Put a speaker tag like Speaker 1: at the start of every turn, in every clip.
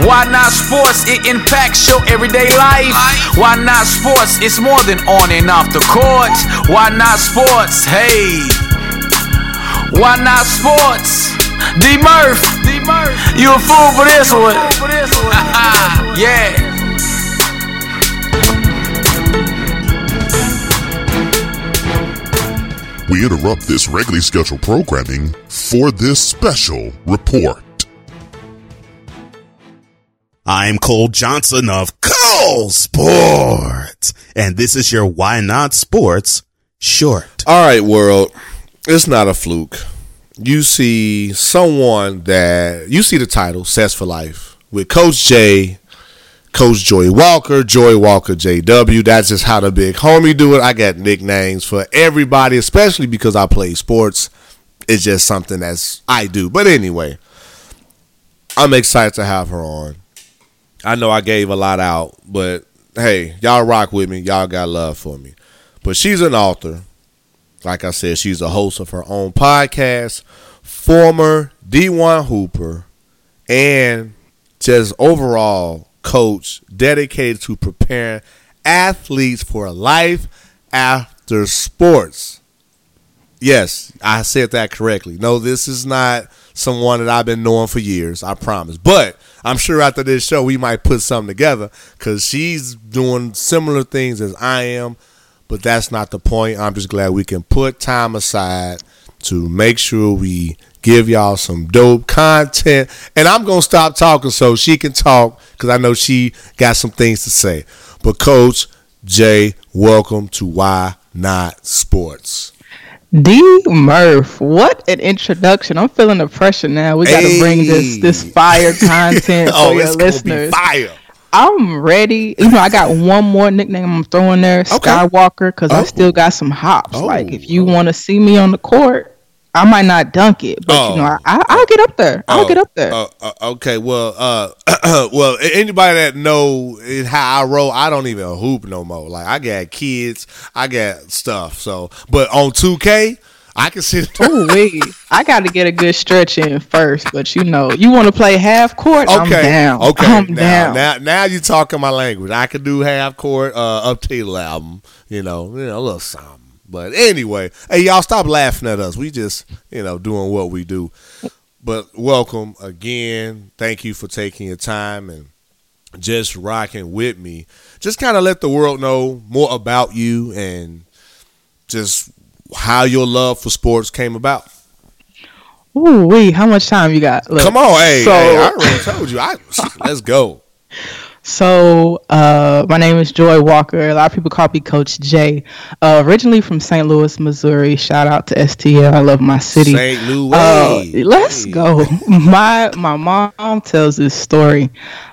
Speaker 1: Why not sports? It impacts your everyday life. Why not sports? It's more than on and off the court. Why not sports? Hey. Why not sports? D Murph. D Murph. You a fool for this one. yeah.
Speaker 2: We interrupt this regularly scheduled programming for this special report.
Speaker 3: I'm Cole Johnson of Cole Sports, and this is your Why Not Sports short.
Speaker 4: All right, world. It's not a fluke. You see someone that you see the title "Sets for Life" with Coach J, Coach Joy Walker, Joy Walker JW. That's just how the big homie do it. I got nicknames for everybody, especially because I play sports. It's just something that's I do. But anyway, I'm excited to have her on. I know I gave a lot out, but hey, y'all rock with me. Y'all got love for me. But she's an author. Like I said, she's a host of her own podcast, former D1 Hooper, and just overall coach dedicated to preparing athletes for life after sports. Yes, I said that correctly. No, this is not someone that I've been knowing for years, I promise. But I'm sure after this show, we might put something together because she's doing similar things as I am. But that's not the point. I'm just glad we can put time aside to make sure we give y'all some dope content. And I'm going to stop talking so she can talk because I know she got some things to say. But, Coach Jay, welcome to Why Not Sports.
Speaker 5: D Murph, what an introduction! I'm feeling the pressure now. We got to
Speaker 4: Hey.
Speaker 5: bring this this fire content for
Speaker 4: oh,
Speaker 5: your
Speaker 4: to be
Speaker 5: listeners.
Speaker 4: fire.
Speaker 5: I'm ready. You know, I got one more nickname I'm throwing there, Skywalker, because
Speaker 4: Oh.
Speaker 5: I still got some hops.
Speaker 4: Oh.
Speaker 5: Like if you oh. want to see me on the court, I might not dunk it, but you know, I, I, I'll get up there. I'll
Speaker 4: Oh,
Speaker 5: get up there.
Speaker 4: uh, uh, okay, well, uh, well, anybody that know how I roll, I don't even hoop no more. Like I got kids, I got stuff. So, but on 2K, I can sit.
Speaker 5: Ooh wee! I got to get a good stretch in first, but you know, you want to play half court? I'm
Speaker 4: Okay,
Speaker 5: down.
Speaker 4: okay.
Speaker 5: I'm
Speaker 4: now,
Speaker 5: down.
Speaker 4: now, now you talking my language. I can do half court uh, up to the album. You know, you know, a little something. But anyway, hey y'all, stop laughing at us. We just, you know, doing what we do. But welcome again. Thank you for taking your time and just rocking with me. Just kind of let the world know more about you and just how your love for sports came about.
Speaker 5: Ooh wee! How much time you got? Look,
Speaker 4: Come on, hey,
Speaker 5: so-
Speaker 4: hey I already told you. I let's go.
Speaker 5: So, uh, my name is Joy Walker. A lot of people call me Coach J. Uh, originally from St. Louis, Missouri. Shout out to STL. I love my city.
Speaker 4: St. Louis.
Speaker 5: Uh, let's go. My my mom tells this story.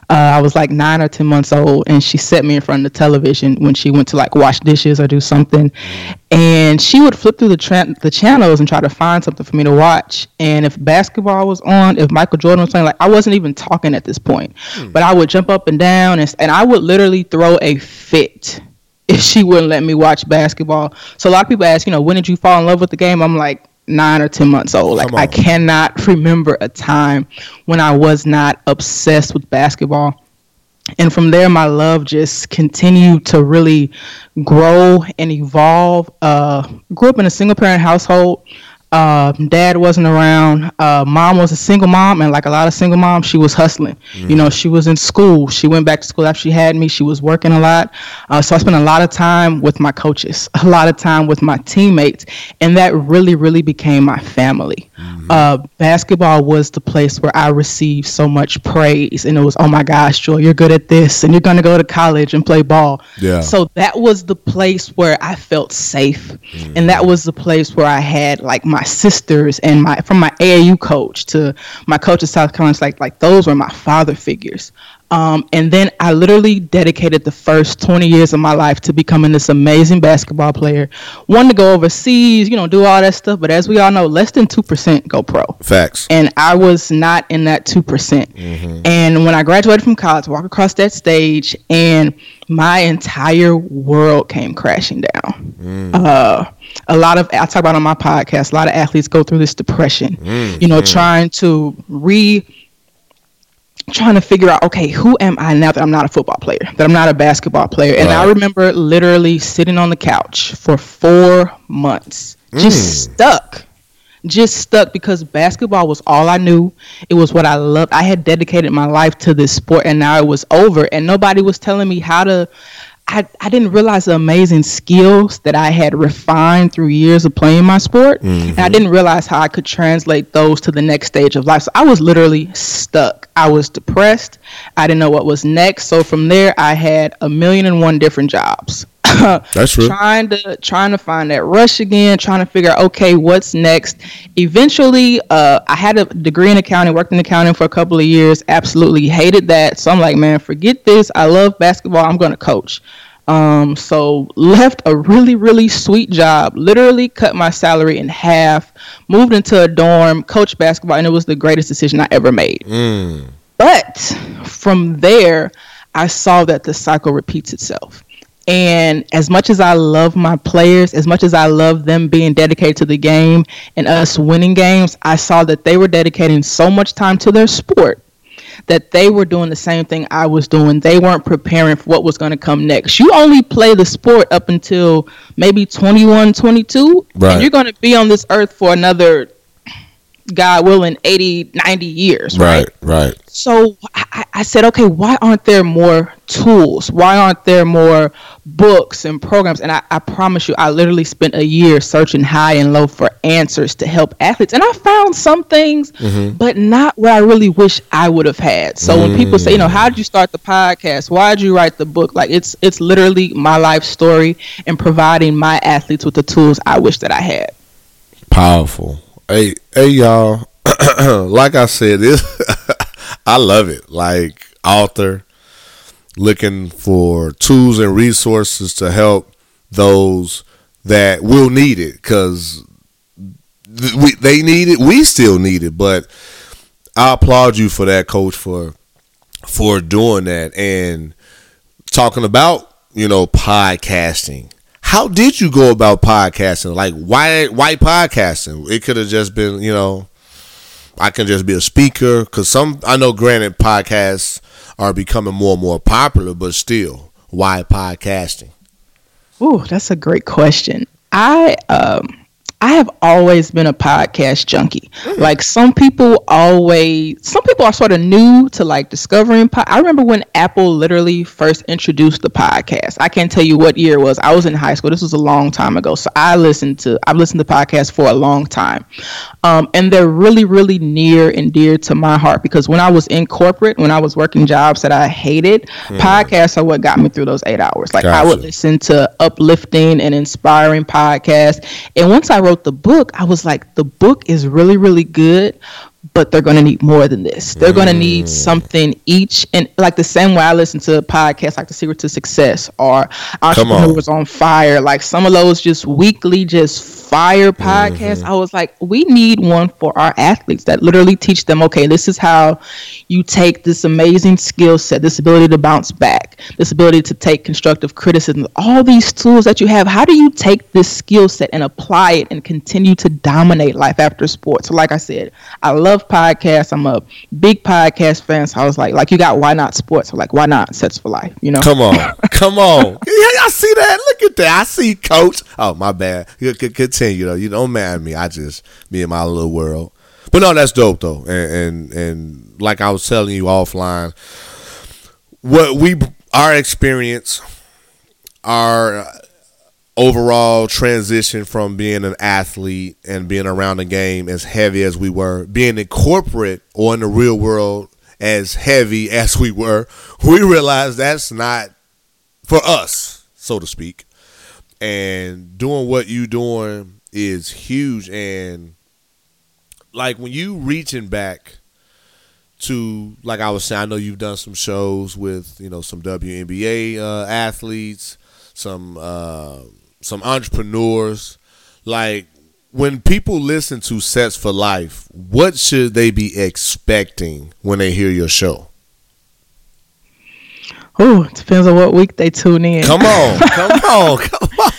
Speaker 5: Uh, I was like nine or ten months old, and she set me in front of the television when she went to like wash dishes or do something, and she would flip through the tra- the channels and try to find something for me to watch. And if basketball was on, if Michael Jordan was playing, like I wasn't even talking at this point, but I would jump up and down, and, and I would literally throw a fit if she wouldn't let me watch basketball. So a lot of people ask, you know, when did you fall in love with the game? I'm like nine or ten months old. Like I cannot remember a time when I was not obsessed with basketball. And from there, my love just continued to really grow and evolve. Uh, grew up in a single parent household. Uh, dad wasn't around. Uh, mom was a single mom, and like a lot of single moms, she was hustling. You know, she was in school. She went back to school after she had me. She was working a lot. Uh, so I spent a lot of time with my coaches, a lot of time with my teammates, and that really, really became my family. Uh, basketball was the place where I received so much praise, and it was, oh my gosh, Joy, you're good at this, and you're gonna go to college and play ball.
Speaker 4: Yeah.
Speaker 5: So that was the place where I felt safe, and that was the place where I had like my sisters and my from my AAU coach to my coach at South Carolina. Like like those were my father figures. Um, and then I literally dedicated the first 20 years of my life to becoming this amazing basketball player. Wanted to go overseas, you know, do all that stuff. But as we all know, less than 2% go pro.
Speaker 4: Facts.
Speaker 5: And I was not in that 2%. percent And when I graduated from college, walk across that stage, and my entire world came crashing down. Uh, a lot of, I talk about on my podcast, a lot of athletes go through this depression, mm, you know, mm. trying to re trying to figure out okay who am i now that i'm not a football player that i'm not a basketball player? And i remember literally sitting on the couch for four months just mm. stuck just stuck because basketball was all i knew. It was what i loved. I had dedicated my life to this sport and now it was over. And nobody was telling me how to I, I didn't realize the amazing skills that I had refined through years of playing my sport. And I mm-hmm. didn't realize how I could translate those to the next stage of life. So I was literally stuck. I was depressed. I didn't know what was next. So from there, I had a million and one different jobs.
Speaker 4: That's true.
Speaker 5: trying to trying to find that rush again, trying to figure out okay, what's next. Eventually, uh, I had a degree in accounting, worked in accounting for a couple of years. Absolutely hated that. So I'm like, man, forget this. I love basketball. I'm going to coach. Um, so left a really really sweet job. Literally cut my salary in half. Moved into a dorm, coached basketball, and it was the greatest decision I ever made. But from there, I saw that the cycle repeats itself. And as much as I love my players, as much as I love them being dedicated to the game and us winning games, I saw that they were dedicating so much time to their sport that they were doing the same thing I was doing. They weren't preparing for what was going to come next. You only play the sport up until maybe 21, 22,
Speaker 4: Right.
Speaker 5: and you're going to be on this earth for another, God willing, 80, 90 years, right?
Speaker 4: Right. Right.
Speaker 5: So I, I- said, okay, why aren't there more tools? Why aren't there more books and programs? And I, I promise you, I literally spent a year searching high and low for answers to help athletes. And I found some things, mm-hmm. but not what I really wish I would have had. So when people say, you know, mm. how did you start the podcast? Why did you write the book? Like it's it's literally my life story and providing my athletes with the tools I wish that I had.
Speaker 4: Powerful. Hey, hey, y'all. like I said, this I love it. Like author, looking for tools and resources to help those that will need it because we, they need it. We still need it, but I applaud you for that, Coach, for for doing that and talking about you know podcasting. How did you go about podcasting? Like why why podcasting? It could have just been you know I can just be a speaker because some I know. Granted, podcasts are becoming more and more popular, but still, why podcasting?
Speaker 5: Ooh, that's a great question. I um I have always been a podcast junkie. Like some people always some people are sort of new to like discovering po- I remember when Apple literally first introduced the podcast. I can't tell you what year it was. I was in high school. This was a long time ago. So I listened to I've listened to podcasts for a long time. Um, and they're really, really near and dear to my heart because when I was in corporate, when I was working jobs that I hated, podcasts are what got me through those eight hours. Like I would listen to uplifting and inspiring podcasts. And once I wrote the book, I was like, the book is really, really good. But they're going to need more than this. They're going to need mm. something each, and like the same way I listen to podcasts like The Secret to Success or
Speaker 4: Come on.
Speaker 5: On Fire, like some of those just weekly, just fire podcasts. Mm-hmm. I was like, we need one for our athletes that literally teach them, okay, this is how you take this amazing skill set, this ability to bounce back, this ability to take constructive criticism, all these tools that you have. How do you take this skill set and apply it and continue to dominate life after sports? So, like I said, I love podcasts. I'm a big podcast fan. So I was like, like you got why not sports? I'm like, why not sets for life? You know?
Speaker 4: Come on, come on. Yeah, I see that. Look at that. I see, Coach. Oh, my bad. You can continue though. You don't mind me. I just me in my little world. But no, that's dope though. And and, and like I was telling you offline, what we our experience, our overall transition from being an athlete and being around the game as heavy as we were, being in corporate or in the real world as heavy as we were, we realized that's not for us, so to speak. And doing what you doing is huge and like when you reaching back to like I was saying, I know you've done some shows with you know some WNBA uh, athletes, some uh, some entrepreneurs. Like when people listen to Sets for Life, what should they be expecting when they hear your show?
Speaker 5: Oh, it depends on what week they tune in.
Speaker 4: Come on, come on, come on.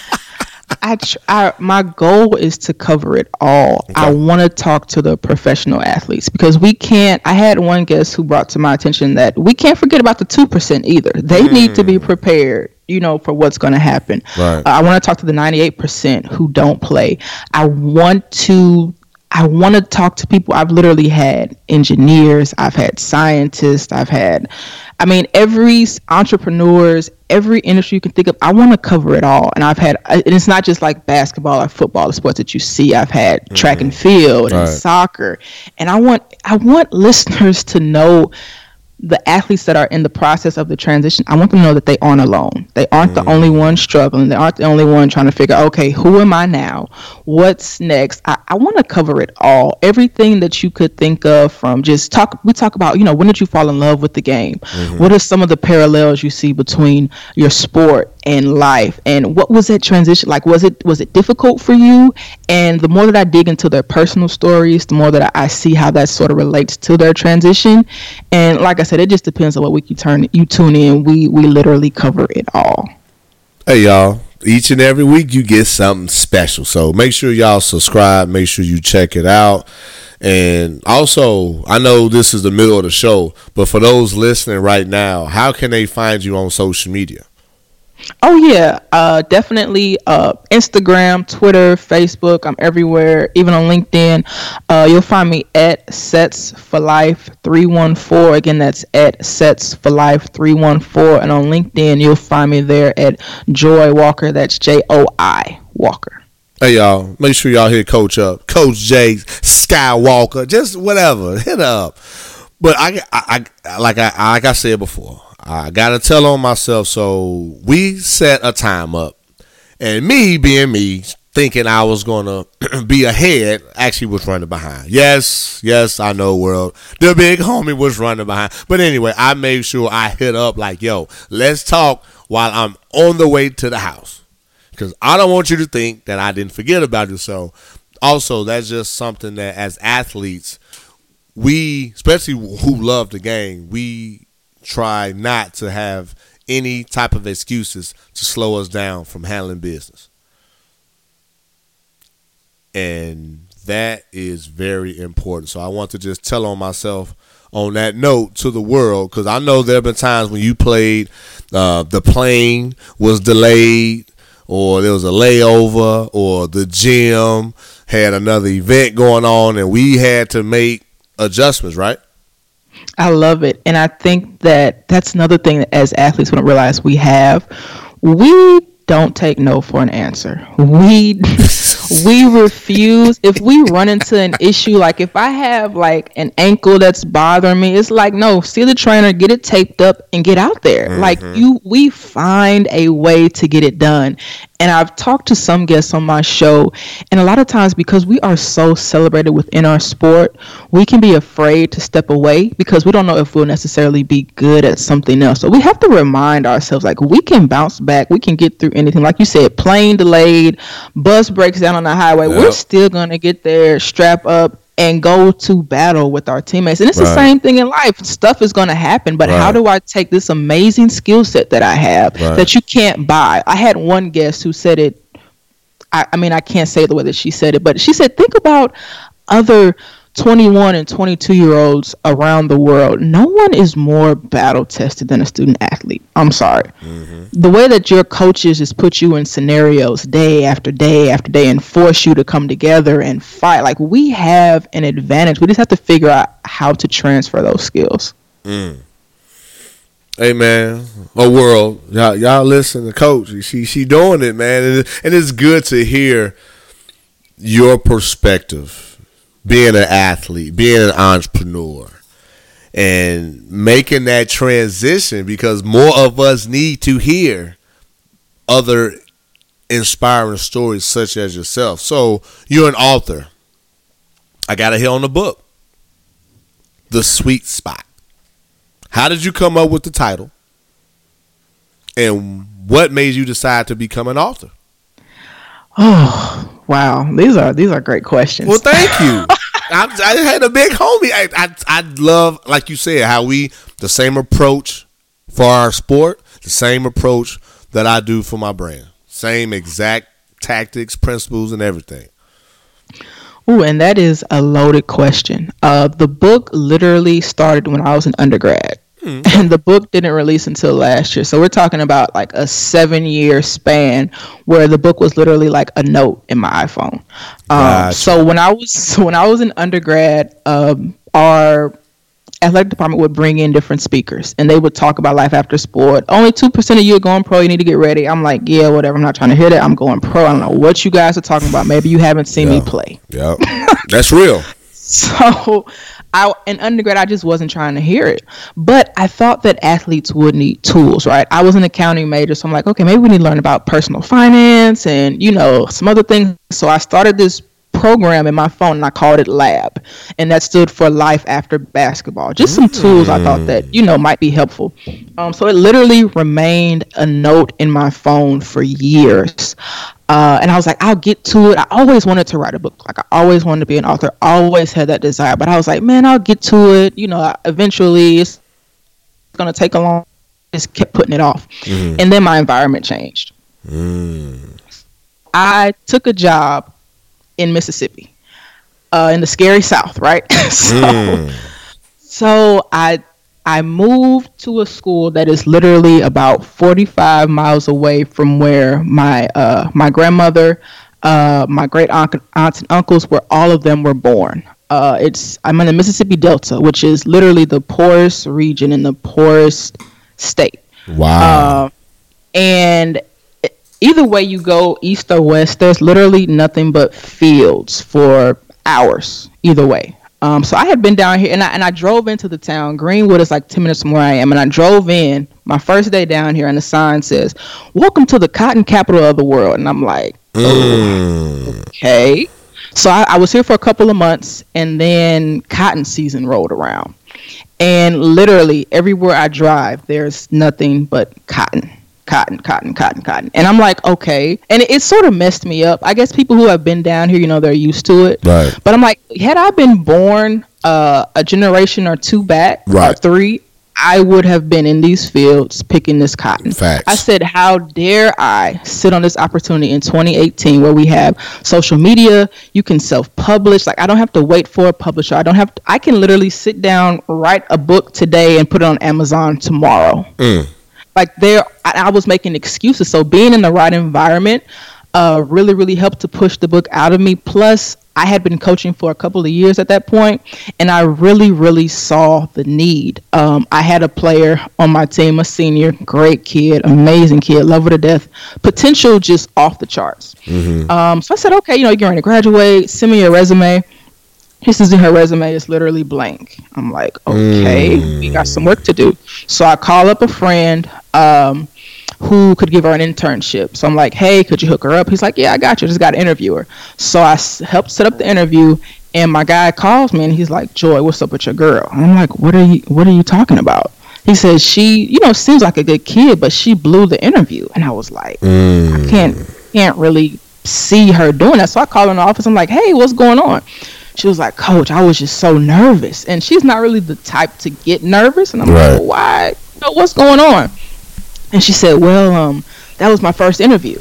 Speaker 5: I, tr- I my goal is to cover it all. I want to talk to the professional athletes because we can't. I had one guest who brought to my attention that we can't forget about the two percent either. They need to be mm. prepared, you know, for what's going to happen.
Speaker 4: Right.
Speaker 5: Uh, I want to talk to the ninety eight percent who don't play. I want to. I want to talk to people. I've literally had engineers, I've had scientists, I've had, I mean, every entrepreneurs, every industry you can think of. I want to cover it all, and I've had. uh, And it's not just like basketball or football, the sports that you see. I've had track and field and
Speaker 4: Right.
Speaker 5: soccer, and I want I want listeners to know the athletes that are in the process of the transition, I want them to know that they aren't alone. They aren't the mm-hmm. only one struggling. They aren't the only one trying to figure, okay, who am I now? What's next? I, I want to cover it all. Everything that you could think of from just talk, we talk about, you know, when did you fall in love with the game? Mm-hmm. What are some of the parallels you see between your sport and life? And what was that transition like? Was it, was it difficult for you? And the more that I dig into their personal stories, the more that I, I see how that sort of relates to their transition. And like I said, it just depends on what week you turn you tune in. We we literally cover it all.
Speaker 4: Hey y'all, each and every week you get something special. So make sure y'all subscribe, make sure you check it out. And also, I know this is the middle of the show, but for those listening right now, how can they find you on social media?
Speaker 5: Oh yeah, uh, definitely uh, Instagram, Twitter, Facebook. I'm everywhere, even on LinkedIn. Uh, you'll find me at Sets for Life three one four. Again, that's at Sets for Life three one four. And on LinkedIn, you'll find me there at Joy Walker. That's J O I Walker.
Speaker 4: Hey y'all, make sure y'all hit Coach up, Coach J Skywalker, just whatever, hit up. But I, I, I like I like I said before, I gotta tell on myself. So we set a time up, and me being me, thinking I was gonna be ahead, actually was running behind. Yes, yes, I know, world. The big homie was running behind. But anyway, I made sure I hit up like, yo, let's talk while I'm on the way to the house because I don't want you to think that I didn't forget about you. So, also, that's just something that as athletes, we, especially who love the game, we try not to have any type of excuses to slow us down from handling business. And that is very important. So, I want to just tell on myself on that note to the world because I know there have been times when you played, uh, the plane was delayed or there was a layover or the gym had another event going on and we had to make adjustments, right?
Speaker 5: I love it. And I think that that's another thing that as athletes we don't realize we have. We don't take no for an answer. We we refuse if we run into an issue like if I have like an ankle that's bothering me, it's like no, see the trainer, get it taped up and get out there. Like mm-hmm. you we find a way to get it done. And I've talked to some guests on my show, and a lot of times because we are so celebrated within our sport, we can be afraid to step away because we don't know if we'll necessarily be good at something else. So we have to remind ourselves like we can bounce back, we can get through anything. Like you said, plane delayed, bus breaks down on the highway, we're still gonna get there, strap up, and go to battle with our teammates. And it's the same thing in life. Stuff is going to happen, but how do I take this amazing skill set that I have
Speaker 4: Right.
Speaker 5: that you can't buy? I had one guest who said it. I, I mean, I can't say the way that she said it, but she said, think about other 21 and 22 year olds around the world. No one is more battle tested than a student athlete. I'm sorry. Mm-hmm. The way that your coaches just put you in scenarios day after day after day and force you to come together and fight, like we have an advantage. We just have to figure out how to transfer those skills. Mm.
Speaker 4: Hey man, a world, y'all, y'all listen to Coach. She she doing it, man, and, and it's good to hear your perspective, being an athlete, being an entrepreneur, and making that transition because more of us need to hear other inspiring stories such as yourself. So you're an author. I got to hear on the book. the sweet spot? How did you come up with the title? And what made you decide to become an author?
Speaker 5: Oh wow, these are these are great questions.
Speaker 4: Well, thank you. I, I, had a big homie. I, I I love, like you said, how we the same approach for our sport, the same approach that I do for my brand, same exact tactics, principles, and everything.
Speaker 5: Ooh, and that is a loaded question. Uh, the book literally started when I was an undergrad. Mm. And the book didn't release until last year. So we're talking about like a seven year span where the book was literally like a note in my iPhone. Um, gotcha. So when I was when I was an undergrad, um, our athletic department would bring in different speakers and they would talk about life after sport. Only 2% of you are going pro. You need to get ready. I'm like, yeah, whatever. I'm not trying to hear that. I'm going pro. I don't know what you guys are talking about. Maybe you haven't seen
Speaker 4: yeah.
Speaker 5: me play.
Speaker 4: Yeah. That's real.
Speaker 5: so I in undergrad I just wasn't trying to hear it. But I thought that athletes would need tools, right? I was an accounting major, so I'm like, okay, maybe we need to learn about personal finance and, you know, some other things. So I started this program in my phone and I called it Lab. And that stood for Life After Basketball. Just some tools I thought that, you know, might be helpful. Um, so it literally remained a note in my phone for years. Uh, and I was like, I'll get to it. I always wanted to write a book. Like I always wanted to be an author. Always had that desire. But I was like, man, I'll get to it. You know, eventually it's gonna take a long. Just kept putting it off, mm. and then my environment changed. Mm. I took a job in Mississippi, uh, in the scary South, right? so, mm. so I I moved to a school that is literally about 45 miles away from where my uh, my grandmother, uh, my great aunt, aunts and uncles, where all of them were born. Uh, it's I'm in the Mississippi Delta, which is literally the poorest region in the poorest state.
Speaker 4: Wow. Uh,
Speaker 5: and either way you go, east or west, there's literally nothing but fields for hours either way. Um, so I had been down here and I, and I drove into the town. Greenwood is like 10 minutes from where I am. And I drove in my first day down here and the sign says, Welcome to the cotton capital of the world. And I'm like, mm. Okay. So I, I was here for a couple of months and then cotton season rolled around. And literally everywhere I drive, there's nothing but cotton cotton, cotton, cotton, cotton. And I'm like, okay. And it, it, sort of messed me up. I guess people who have been down here, you know, they're used to it.
Speaker 4: Right.
Speaker 5: But I'm like, had I been born uh, a generation or two back, right. or three, I would have been in these fields picking this cotton.
Speaker 4: Facts.
Speaker 5: I said, how dare I sit on this opportunity in 2018 where we have social media, you can self-publish. Like I don't have to wait for a publisher. I don't have to, I can literally sit down, write a book today and put it on Amazon tomorrow. Mm like there I, I was making excuses. So being in the right environment uh, really really helped to push the book out of me. Plus i had been coaching for a couple of years at that point and i really really saw the need. Um, i had a player on my team a senior great kid amazing kid love her to death. Potential just off the charts. Mm-hmm. um, so i said okay you know you're going to graduate send me your resume he says in her resume is literally blank. I'm like, okay, mm. we got some work to do. So I call up a friend um, who could give her an internship. So I'm like, hey, could you hook her up? He's like, yeah, I got you. Just got to interview her. So I s- helped set up the interview, and my guy calls me and he's like, Joy, what's up with your girl? And I'm like, what are you What are you talking about? He says she, you know, seems like a good kid, but she blew the interview. And I was like, mm. I can't can't really see her doing that. So I call her in the office. I'm like, hey, what's going on? She was like, Coach, I was just so nervous. And she's not really the type to get nervous. And I'm right. like, well, why? You know, what's going on? And she said, Well, um, that was my first interview.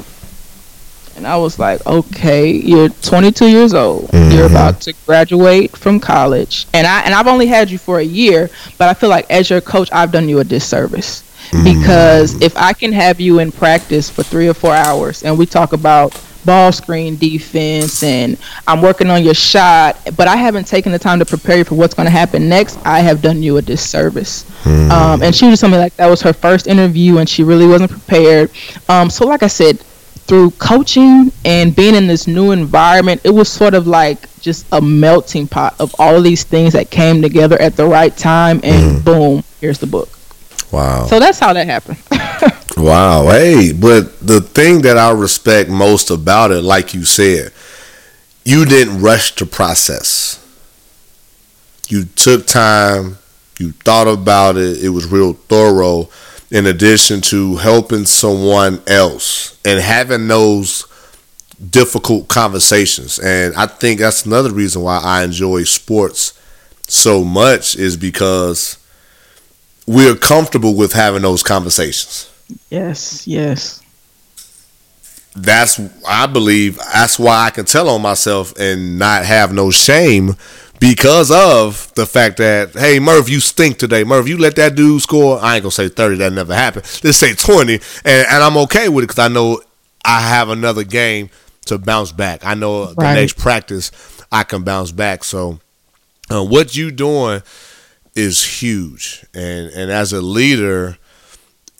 Speaker 5: And I was like, okay, you're 22 years old. Mm-hmm. You're about to graduate from college, and I and I've only had you for a year, but I feel like as your coach, I've done you a disservice mm-hmm. because if I can have you in practice for three or four hours, and we talk about ball screen defense and I'm working on your shot, but I haven't taken the time to prepare you for what's going to happen next, I have done you a disservice. Mm. Um, and she was something like that was her first interview and she really wasn't prepared. Um, so, like I said, through coaching and being in this new environment, it was sort of like just a melting pot of all of these things that came together at the right time, and mm. boom, here's the book.
Speaker 4: Wow.
Speaker 5: So that's how that happened.
Speaker 4: wow. Hey, but the thing that I respect most about it, like you said, you didn't rush to process. You took time, you thought about it, it was real thorough, in addition to helping someone else and having those difficult conversations. And I think that's another reason why I enjoy sports so much is because we're comfortable with having those conversations.
Speaker 5: Yes, yes.
Speaker 4: That's I believe that's why I can tell on myself and not have no shame because of the fact that hey Murph, you stink today. Murph, you let that dude score. I ain't gonna say thirty. That never happened. Let's say twenty, and, and I'm okay with it because I know I have another game to bounce back. I know the next practice I can bounce back. So uh, what you doing is huge, and and as a leader,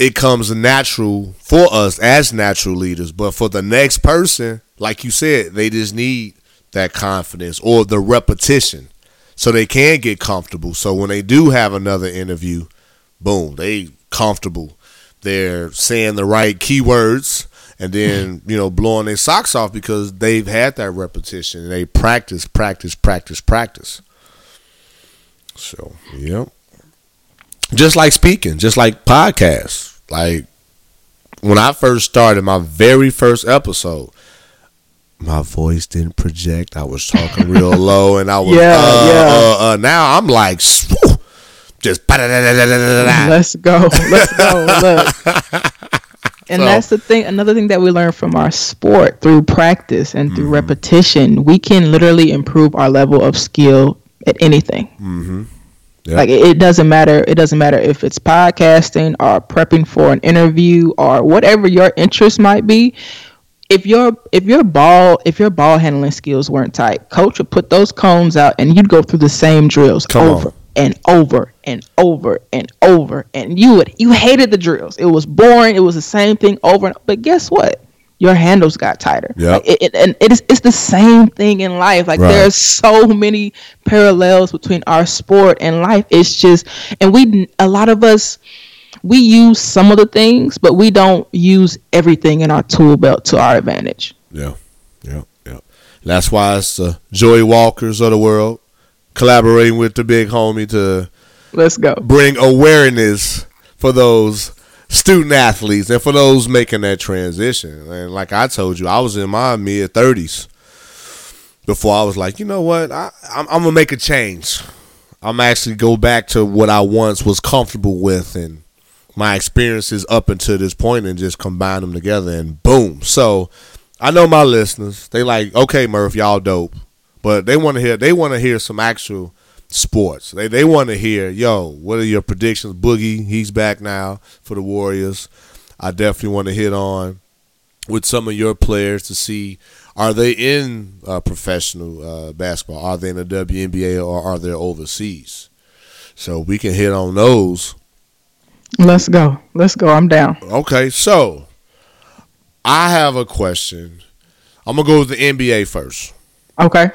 Speaker 4: it comes natural for us as natural leaders. But for the next person, like you said, they just need that confidence or the repetition, so they can get comfortable. So when they do have another interview, boom, they comfortable. They're saying the right keywords and then you know blowing their socks off because they've had that repetition. They practice, practice, practice, practice. So, yep. Just like speaking, just like podcasts. Like when I first started my very first episode, my voice didn't project. I was talking real low, and I was
Speaker 5: Yeah,
Speaker 4: uh,
Speaker 5: yeah.
Speaker 4: Uh, uh, now I'm like swoo, just.
Speaker 5: Let's go. Let's go. Look. And
Speaker 4: So-
Speaker 5: that's the thing. Another thing that we learn from our sport through practice and
Speaker 4: Mm-hmm.
Speaker 5: through repetition, we can literally improve our level of skill at anything.
Speaker 4: Mm-hmm. Yeah.
Speaker 5: Like it, it doesn't matter. It doesn't matter if it's podcasting or prepping for an interview or whatever your interest might be. If your if your ball if your ball handling skills weren't tight, coach would put those cones out and you'd go through the same drills
Speaker 4: Come on.
Speaker 5: over and over and over and over and you would you hated the drills. It was boring. It was the same thing over and but guess what? Your handles got tighter.
Speaker 4: Yeah.
Speaker 5: Like, it, it, and it is it's the same thing in life. Like
Speaker 4: Right.
Speaker 5: there's so many parallels between our sport and life. It's just and we a lot of us we use some of the things, but we don't use everything in our tool belt to our advantage.
Speaker 4: Yeah, yeah, yeah. That's why it's the Joey Walkers of the world collaborating with the big homie to
Speaker 5: Let's go.
Speaker 4: bring awareness for those student athletes and for those making that transition. And like I told you, I was in my mid thirties before I was like, you know what, I, I'm, I'm gonna make a change. I'm actually go back to what I once was comfortable with and my experiences up until this point and just combine them together and boom. So I know my listeners, they like, okay, Murph, y'all dope. But they want to hear they want to hear some actual sports. They they want to hear, yo, what are your predictions? Boogie, he's back now for the Warriors. I definitely want to hit on with some of your players to see are they in uh, professional uh, basketball? Are they in the WNBA or are they overseas? So we can hit on those.
Speaker 5: Let's go. Let's go. I'm down.
Speaker 4: Okay, so I have a question. I'm gonna go with the NBA first.
Speaker 5: Okay.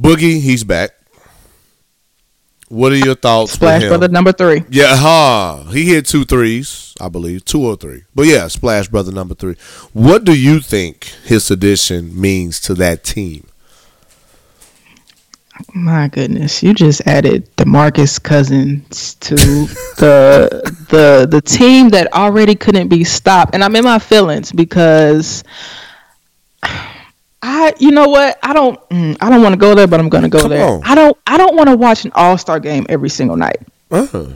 Speaker 4: Boogie, he's back. What are your thoughts?
Speaker 5: Splash brother number three.
Speaker 4: Yeah, huh. He hit two threes, I believe, two or three. But yeah, Splash Brother number three. What do you think his addition means to that team?
Speaker 5: My goodness, you just added DeMarcus Cousins to the the the team that already couldn't be stopped, and I'm in my feelings because I, you know what, I don't, mm, I don't want to go there, but I'm going to go
Speaker 4: Come
Speaker 5: there.
Speaker 4: on.
Speaker 5: I don't, I don't want to watch an All Star game every single night.
Speaker 4: Uh,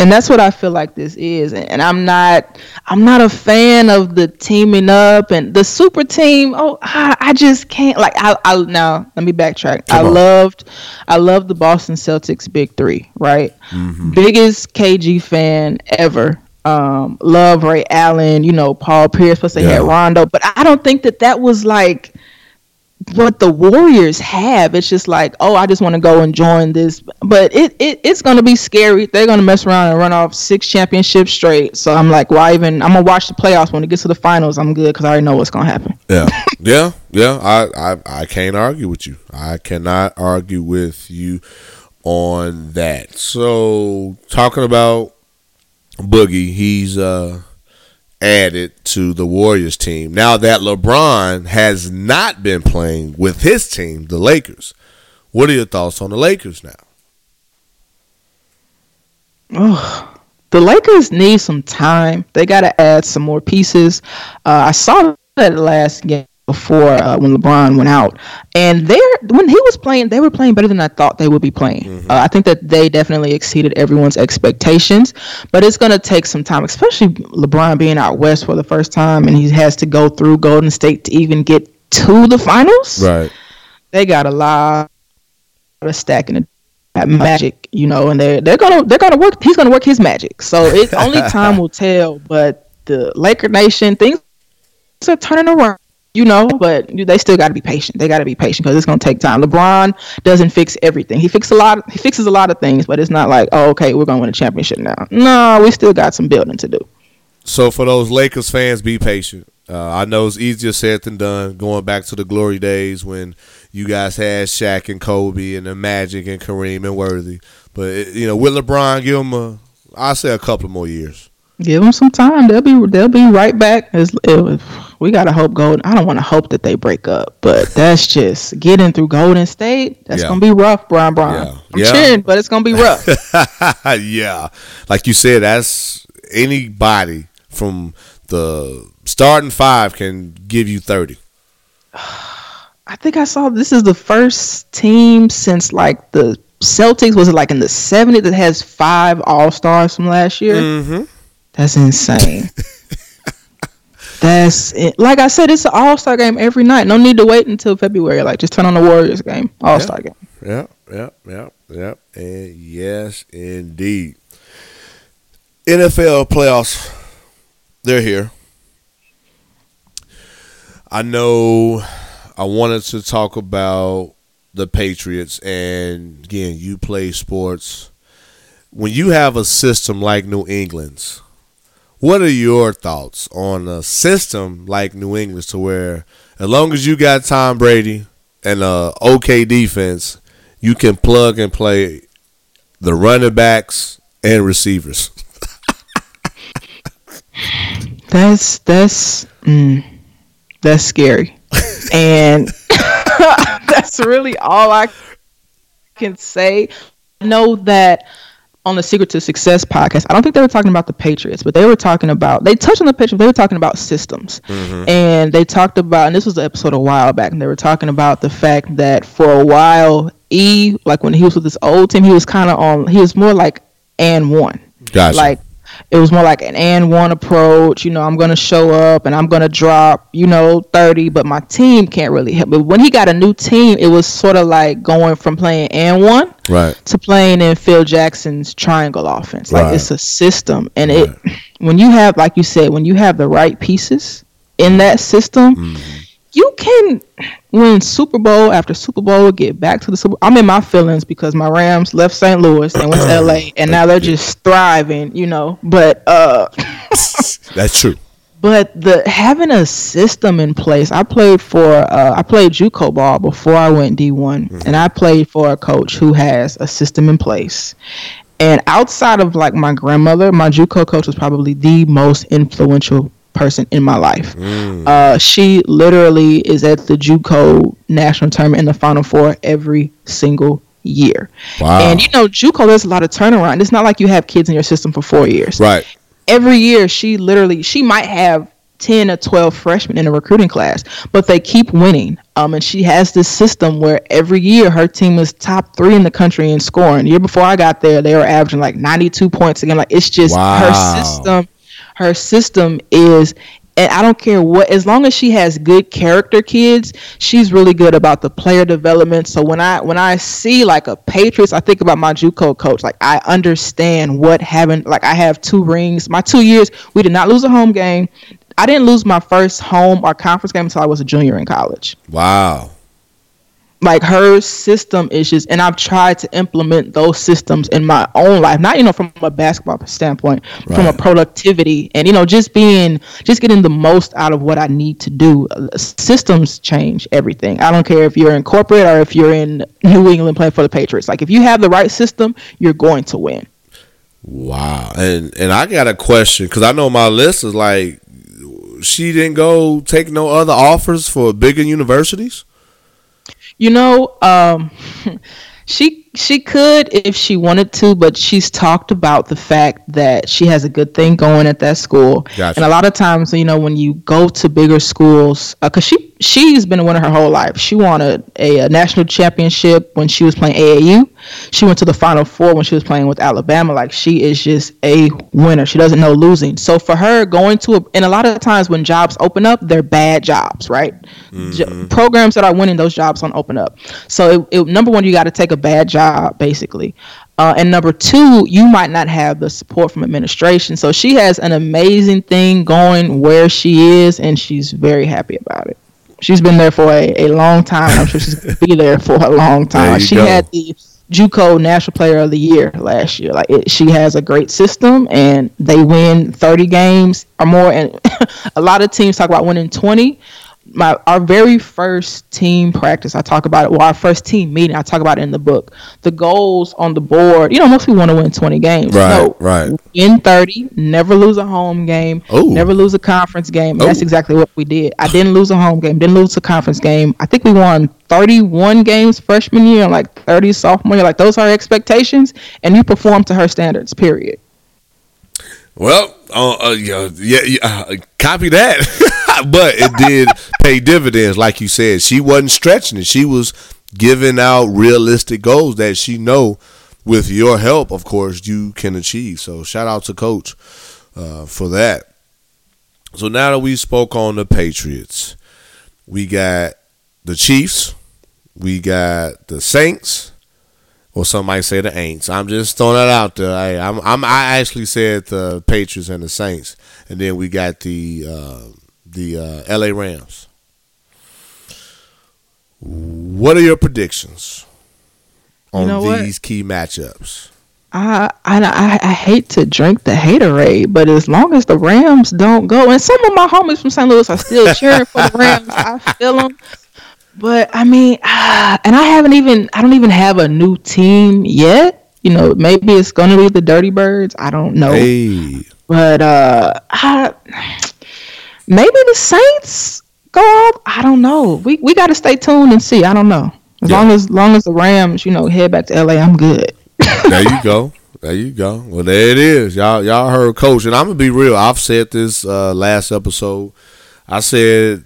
Speaker 5: and that's what I feel like this is. And, I'm not I'm not a fan of the teaming up and the super team. Oh, I, I just can't like I I now let me backtrack.
Speaker 4: Come
Speaker 5: I
Speaker 4: on.
Speaker 5: loved I loved the Boston Celtics big 3, right?
Speaker 4: Mm-hmm.
Speaker 5: Biggest KG fan ever. Um love Ray Allen, you know, Paul Pierce plus they had Rondo, but I don't think that that was like what the Warriors have. It's just like, oh, I just want to go and join this. But it, it it's gonna be scary. They're gonna mess around and run off six championships straight. So I'm like, why even? I'm gonna watch the playoffs when it gets to the finals. I'm good because I already know what's gonna happen.
Speaker 4: yeah, yeah, yeah. I, I, I can't argue with you. I cannot argue with you on that. So talking about Boogie, he's uh added to the Warriors team. Now that LeBron has not been playing with his team, the Lakers. What are your thoughts on the Lakers now?
Speaker 5: Oh, the Lakers need some time. They got to add some more pieces. Uh, I saw that last game before uh, when LeBron went out, and they when he was playing, they were playing better than I thought they would be playing. Mm-hmm. Uh, I think that they definitely exceeded everyone's expectations, but it's going to take some time, especially LeBron being out west for the first time, and he has to go through Golden State to even get to the finals.
Speaker 4: Right.
Speaker 5: They got a lot of stacking the magic, you know, and they're they're gonna they're gonna work. He's gonna work his magic. So it's only time will tell. But the Laker Nation things are turning around you know, but they still got to be patient. They got to be patient because it's going to take time. LeBron doesn't fix everything. He fixes a lot. Of, he fixes a lot of things, but it's not like, oh, okay, we're going to win a championship now. No, we still got some building to do.
Speaker 4: So for those Lakers fans, be patient. Uh, I know it's easier said than done. Going back to the glory days when you guys had Shaq and Kobe and the Magic and Kareem and Worthy, but it, you know, with LeBron, give him a, I say a couple more years.
Speaker 5: Give them some time. They'll be they'll be right back. It, we gotta hope Golden. I don't want to hope that they break up, but that's just getting through Golden State. That's yeah. gonna be rough, Brian. Brian. Yeah. I'm yeah. cheering, but it's gonna be rough.
Speaker 4: yeah, like you said, that's anybody from the starting five can give you thirty.
Speaker 5: I think I saw this is the first team since like the Celtics was it like in the 70s that has five All Stars from last year.
Speaker 4: Mm-hmm.
Speaker 5: That's insane. That's it. like I said, it's an All Star game every night. No need to wait until February. Like just turn on the Warriors game, All Star
Speaker 4: game. Yeah, yeah, yeah, yeah, and yes, indeed. NFL playoffs, they're here. I know. I wanted to talk about the Patriots, and again, you play sports. When you have a system like New England's what are your thoughts on a system like New England to where as long as you got Tom Brady and a okay defense, you can plug and play the running backs and receivers?
Speaker 5: that's that's mm, that's scary. and that's really all I can say. I know that on the Secret to Success podcast, I don't think they were talking about the Patriots, but they were talking about they touched on the Patriots. They were talking about systems, mm-hmm. and they talked about, and this was the episode a while back, and they were talking about the fact that for a while, E, like when he was with his old team, he was kind of on, he was more like and one,
Speaker 4: gotcha.
Speaker 5: like it was more like an and one approach. You know, I'm gonna show up and I'm gonna drop, you know, 30, but my team can't really help. But when he got a new team, it was sort of like going from playing and one
Speaker 4: right
Speaker 5: to playing in Phil Jackson's triangle offense. Like right. it's a system, and right. it when you have, like you said, when you have the right pieces in that system. Mm-hmm you can win Super Bowl after Super Bowl, get back to the Super. I'm in my feelings because my Rams left St. Louis and went to LA, and now they're just thriving, you know. But uh,
Speaker 4: that's true.
Speaker 5: But the having a system in place, I played for uh, I played JUCO ball before I went D one, mm-hmm. and I played for a coach who has a system in place. And outside of like my grandmother, my JUCO coach was probably the most influential person in my life. Mm. Uh, she literally is at the JUCO national tournament in the Final Four every single year. Wow. And you know, JUCO there's a lot of turnaround. It's not like you have kids in your system for four years.
Speaker 4: Right.
Speaker 5: Every year, she literally she might have 10 or 12 freshmen in a recruiting class, but they keep winning. Um, and she has this system where every year her team is top three in the country in scoring. The year before I got there, they were averaging like 92 points again. Like it's just wow. her system her system is and I don't care what as long as she has good character kids, she's really good about the player development. So when I when I see like a Patriots, I think about my JUCO coach. Like I understand what having like I have two rings. My two years, we did not lose a home game. I didn't lose my first home or conference game until I was a junior in college.
Speaker 4: Wow
Speaker 5: like her system issues and i've tried to implement those systems in my own life not you know from a basketball standpoint right. from a productivity and you know just being just getting the most out of what i need to do. Uh, systems change everything. I don't care if you're in corporate or if you're in new england playing for the patriots. Like if you have the right system you're going to win.
Speaker 4: Wow. And and i got a question because i know my list is like she didn't go take no other offers for bigger universities
Speaker 5: you know, um, she she could if she wanted to, but she's talked about the fact that she has a good thing going at that school.
Speaker 4: Gotcha.
Speaker 5: And a lot of times, you know, when you go to bigger schools, because she she's been a winner her whole life. She won a, a, a national championship when she was playing AAU. She went to the Final Four when she was playing with Alabama. Like she is just a winner. She doesn't know losing. So for her, going to a, and a lot of times when jobs open up, they're bad jobs, right? J- programs that are winning those jobs don't open up. So it, it, number one, you got to take a bad job, basically. Uh, and number two, you might not have the support from administration. So she has an amazing thing going where she is, and she's very happy about it. She's been there for a, a long time. I'm sure she's going to be there for a long time. She
Speaker 4: go.
Speaker 5: had the JUCO National Player of the Year last year. Like it, she has a great system, and they win 30 games or more. And a lot of teams talk about winning 20. My our very first team practice, I talk about it. Well, our first team meeting, I talk about it in the book. The goals on the board. You know, most people want to win 20 games.
Speaker 4: Right,
Speaker 5: no,
Speaker 4: right.
Speaker 5: Win 30. Never lose a home game.
Speaker 4: Ooh.
Speaker 5: Never lose a conference game.
Speaker 4: Ooh.
Speaker 5: That's exactly what we did. I didn't lose a home game. Didn't lose a conference game. I think we won 31 games freshman year and like 30 sophomore year. Like those are expectations, and you perform to her standards. Period.
Speaker 4: Well, uh, uh, yeah, yeah, yeah, uh, copy that. but it did pay dividends, like you said. She wasn't stretching it. She was giving out realistic goals that she know, with your help, of course, you can achieve. So shout out to Coach uh, for that. So now that we spoke on the Patriots, we got the Chiefs, we got the Saints, or some might say the Aints. I'm just throwing that out there. I, I'm, I'm, I actually said the Patriots and the Saints, and then we got the uh, the uh, L.A. Rams. What are your predictions on
Speaker 5: know what?
Speaker 4: these key matchups?
Speaker 5: I, I I I hate to drink the haterade, but as long as the Rams don't go, and some of my homies from St. Louis are still cheering for the Rams, I feel them. But I mean, ah, and I haven't even I don't even have a new team yet. You know, maybe it's gonna be the Dirty Birds. I don't know.
Speaker 4: Hey,
Speaker 5: But uh, I, maybe the Saints go up. I don't know. We we got to stay tuned and see. I don't know. As
Speaker 4: Yeah.
Speaker 5: long as long as the Rams, you know, head back to LA, I'm good.
Speaker 4: there you go. There you go. Well, there it is. Y'all, y'all heard Coach, and I'm gonna be real. I've said this uh, last episode. I said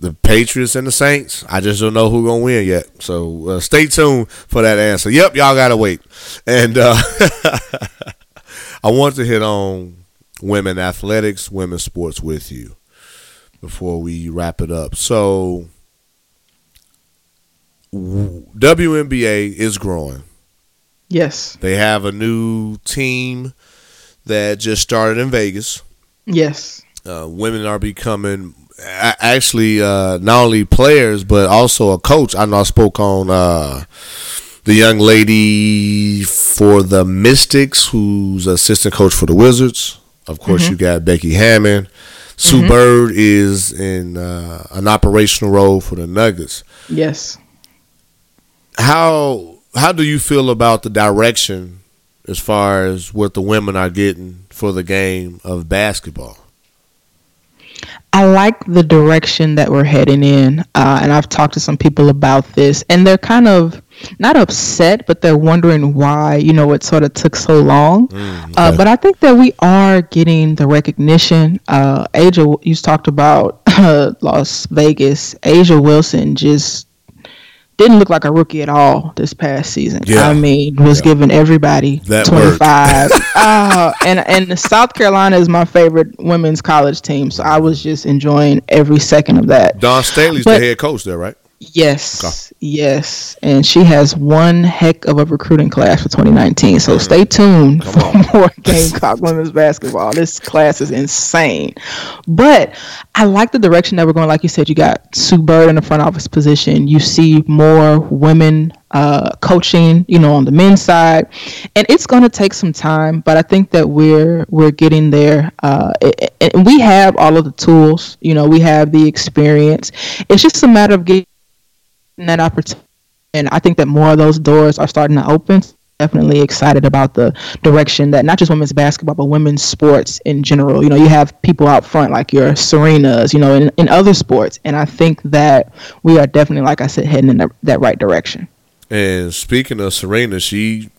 Speaker 4: the Patriots and the Saints. I just don't know who gonna win yet. So uh, stay tuned for that answer. Yep, y'all gotta wait. And uh, I want to hit on women athletics, women's sports with you before we wrap it up. So WNBA is growing.
Speaker 5: Yes,
Speaker 4: They have a new team that just started in Vegas.
Speaker 5: yes,
Speaker 4: Uh, women are becoming actually uh, not only players but also a coach. I know I spoke on uh, the young lady for the Mystics, who's assistant coach for the Wizards. Of course, you got Becky Hammon. Sue Bird is in uh, an operational role for the Nuggets.
Speaker 5: yes.
Speaker 4: how how do you feel about the direction as far as what the women are getting for the game of basketball?
Speaker 5: I like the direction that we're heading in, uh, and I've talked to some people about this, and they're kind of not upset, but they're wondering why you know it sort of took so long. uh, but I think that we are getting the recognition. Uh, A'ja, you talked about Las Vegas. A'ja Wilson just didn't look like a rookie at all this past season.
Speaker 4: Yeah.
Speaker 5: I mean, was giving everybody
Speaker 4: That
Speaker 5: twenty five. oh, and and South Carolina is my favorite women's college team, so I was just enjoying every second of that.
Speaker 4: Dawn Staley's
Speaker 5: But-
Speaker 4: the head coach there, right?
Speaker 5: Yes, yes, and she has one heck of a recruiting class for 2019. So stay tuned for more Gamecock women's basketball. This class is insane, but I like the direction that we're going. Like you said, you got Sue Bird in the front office position. You see more women uh, coaching, you know, on the men's side, and it's going to take some time. But I think that we're we're getting there, uh, and we have all of the tools. You know, we have the experience. It's just a matter of getting that opportunity. And I think that more of those doors are starting to open. Definitely excited about the direction that not just women's basketball, but women's sports in general. You know, you have people out front like your Serenas, you know, in, in other sports. And I think that we are definitely, like I said, heading in the, that right direction.
Speaker 4: And speaking of Serena, she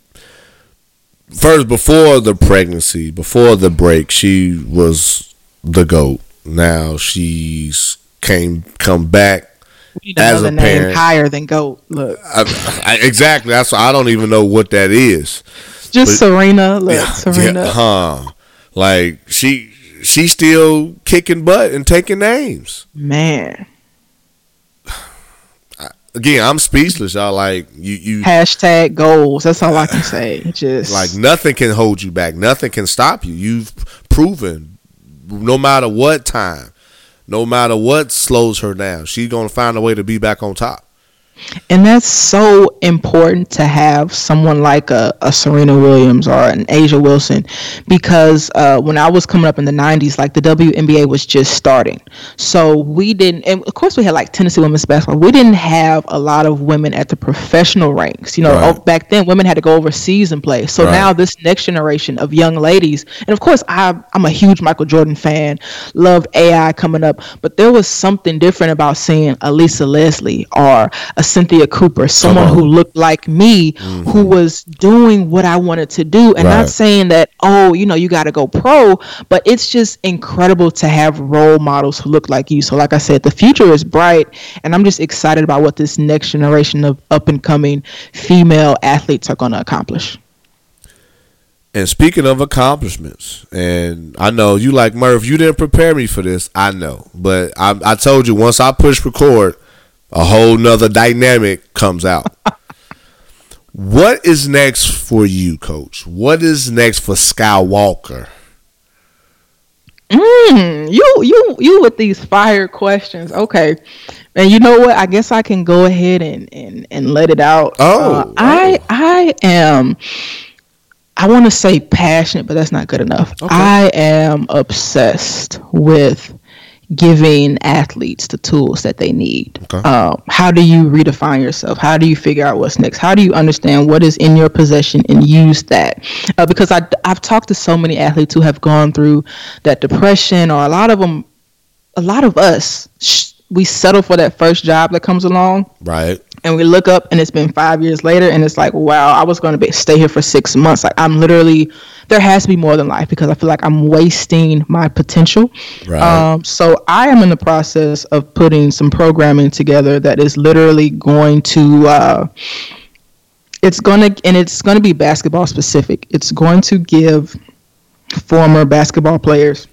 Speaker 4: first before the pregnancy, before the break, she was the goat. Now she's came come back
Speaker 5: We need
Speaker 4: As a
Speaker 5: name
Speaker 4: parent-
Speaker 5: higher than GOAT. Look,
Speaker 4: I, I, exactly. That's I don't even know what that is.
Speaker 5: just
Speaker 4: But-
Speaker 5: Serena. Look, Serena.
Speaker 4: Yeah, huh? Like she she's still kicking butt and taking names.
Speaker 5: Man.
Speaker 4: Again, I'm speechless. Y'all like you you
Speaker 5: Hashtag goals. That's all I can say. Just
Speaker 4: like nothing can hold you back. Nothing can stop you. You've proven no matter what time, no matter what slows her down, she's gonna find a way to be back on top.
Speaker 5: And that's so important to have someone like a, a Serena Williams or an A'ja Wilson because uh, when I was coming up in the 90s, like the WNBA was just starting. So we didn't, and of course, we had like Tennessee women's basketball. We didn't have a lot of women at the professional ranks. You know,
Speaker 4: Right.
Speaker 5: oh, back then, women had to go overseas and play. So
Speaker 4: Right.
Speaker 5: now, this next generation of young ladies, and of course, I, I'm a huge Michael Jordan fan, loved AI coming up, but there was something different about seeing a Lisa Leslie or a Cynthia Cooper, someone who looked like me, mm-hmm. who was doing what I wanted to do. And
Speaker 4: Right.
Speaker 5: not saying that, oh, you know, you got to go pro, but it's just incredible to have role models who look like you. So, like I said, the future is bright, and I'm just excited about what this next generation of up and coming female athletes are going to accomplish.
Speaker 4: And speaking of accomplishments, and I know you like Murph, you didn't prepare me for this. I know, but I, I told you once I push record, a whole nother dynamic comes out. what is next for you, Coach? What is next for Skywalker?
Speaker 5: Mm, you you you with these fire questions. Okay. And you know what? I guess I can go ahead and and, and let it out.
Speaker 4: Oh,
Speaker 5: Uh, I I am I want to say passionate, but that's not good enough.
Speaker 4: Okay.
Speaker 5: I am obsessed with giving athletes the tools that they need.
Speaker 4: Okay.
Speaker 5: Uh, how do you redefine yourself? How do you figure out what's next? How do you understand what is in your possession and use that? Uh, because I, I've talked to so many athletes who have gone through that depression, or a lot of them, a lot of us, sh- we settle for that first job that comes along
Speaker 4: Right.
Speaker 5: and we look up and it's been five years later and it's like wow i was going to be stay here for six months like i'm literally there has to be more than life because i feel like i'm wasting my potential
Speaker 4: Right.
Speaker 5: um, so i am in the process of putting some programming together that is literally going to uh, it's going to and it's going to be basketball specific it's going to give former basketball players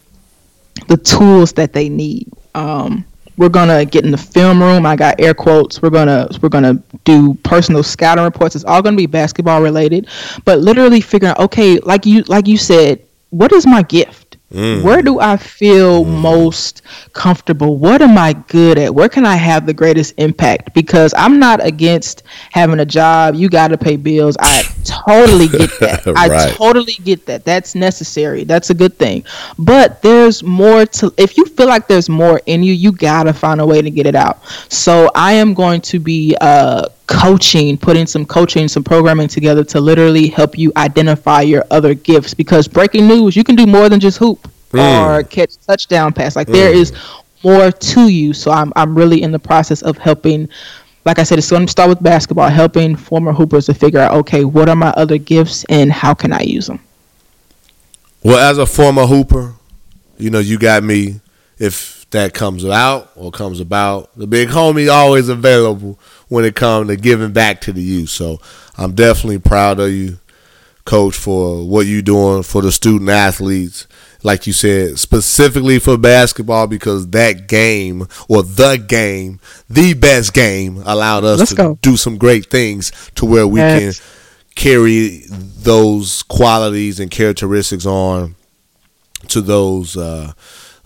Speaker 5: the tools that they need. Um, we're gonna get in the film room. I got air quotes. We're gonna we're gonna do personal scouting reports. It's all gonna be basketball related, but literally figuring okay, like you like you said, what is my gift? Where do I feel most comfortable? What am I good at? Where can I have the greatest impact? Because I'm not against having a job. You got to pay bills. I totally get that. I totally get that. That's necessary. That's a good thing. But there's more to if you feel like there's more in you, you gotta find a way to get it out. So I am going to be uh coaching, putting some coaching, some programming together to literally help you identify your other gifts because breaking news, you can do more than just hoop or catch touchdown pass. Like there is more to you. So I'm I'm really in the process of helping like I said, it's going to start with basketball, helping former hoopers to figure out, okay, what are my other gifts and how can I use them?
Speaker 4: Well, as a former hooper, you know, you got me. If that comes out or comes about, the big homie always available when it comes to giving back to the youth. So I'm definitely proud of you, coach, for what you're doing for the student athletes. Like you said, specifically for basketball, because that game or the game, the best game, allowed us
Speaker 5: Let's
Speaker 4: to
Speaker 5: go.
Speaker 4: do some great things to where we
Speaker 5: Yes.
Speaker 4: can carry those qualities and characteristics on to those uh,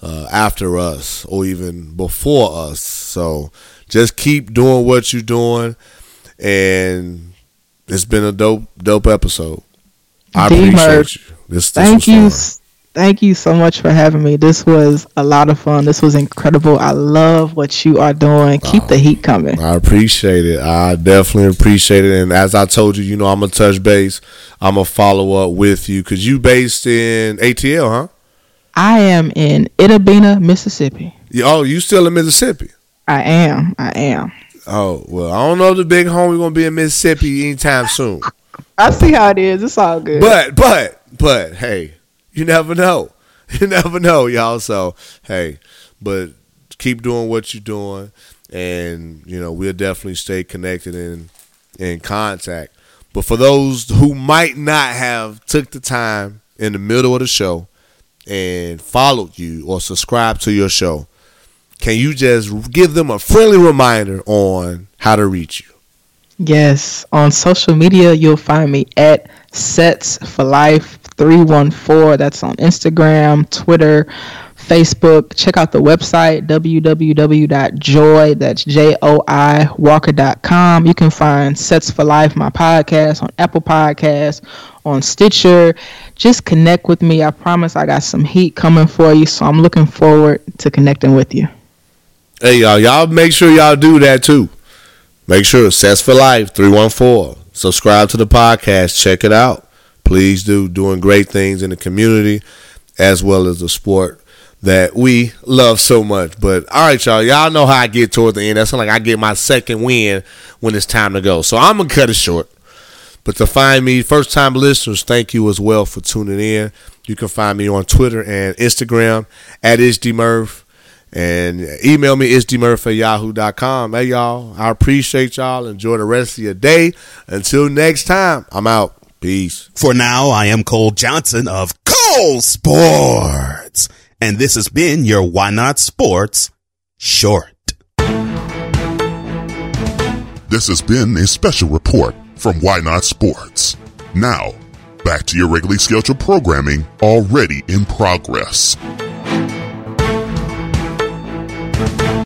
Speaker 4: uh, after us or even before us. So just keep doing what you're doing, and it's been a dope, dope episode. I
Speaker 5: D
Speaker 4: appreciate you. This, this
Speaker 5: Thank you. Thank you so much for having me. This was a lot of fun. This was incredible. I love what you are doing. Keep the heat coming.
Speaker 4: I appreciate it. I definitely appreciate it. And as I told you, you know, I'm a touch base. I'm a follow up with you because you based in ATL, huh?
Speaker 5: I am in Itta Bena,
Speaker 4: Mississippi. Oh, you still in Mississippi?
Speaker 5: I am. I am.
Speaker 4: Oh well, I don't know if the big homie is gonna be in Mississippi anytime soon.
Speaker 5: I see how it is. It's all good.
Speaker 4: But but but hey, you never know. You never know, y'all. So hey, but keep doing what you're doing, and you know we'll definitely stay connected and in contact. But for those who might not have took the time in the middle of the show and followed you or subscribed to your show, can you just give them a friendly reminder on how to reach you?
Speaker 5: Yes, on social media you'll find me at Sets for Life 314. That's on Instagram, Twitter, Facebook. Check out the website www.joi that's J O I Walker.com. You can find Sets for Life, my podcast, on Apple Podcasts, on Stitcher. Just connect with me. I promise I got some heat coming for you, so I'm looking forward to connecting with you.
Speaker 4: Hey y'all, y'all make sure y'all do that too. Make sure Sets for Life 314. Subscribe to the podcast. Check it out. Please do. Doing great things in the community as well as the sport that we love so much. But all right, y'all. Y'all know how I get toward the end. That's like I get my second win when it's time to go. So I'm gonna cut it short. But to find me, first time listeners, thank you as well for tuning in. You can find me on Twitter and Instagram at ishdmurph. And email me, ishdmurph at yahoo.com. Hey, y'all, I appreciate y'all. Enjoy the rest of your day. Until next time, I'm out. Peace.
Speaker 3: For now, I am Cole Johnson of Cole Sports. And this has been your Why Not Sports Short.
Speaker 2: This has been a special report from Why Not Sports. Now, back to your regularly scheduled programming already in progress.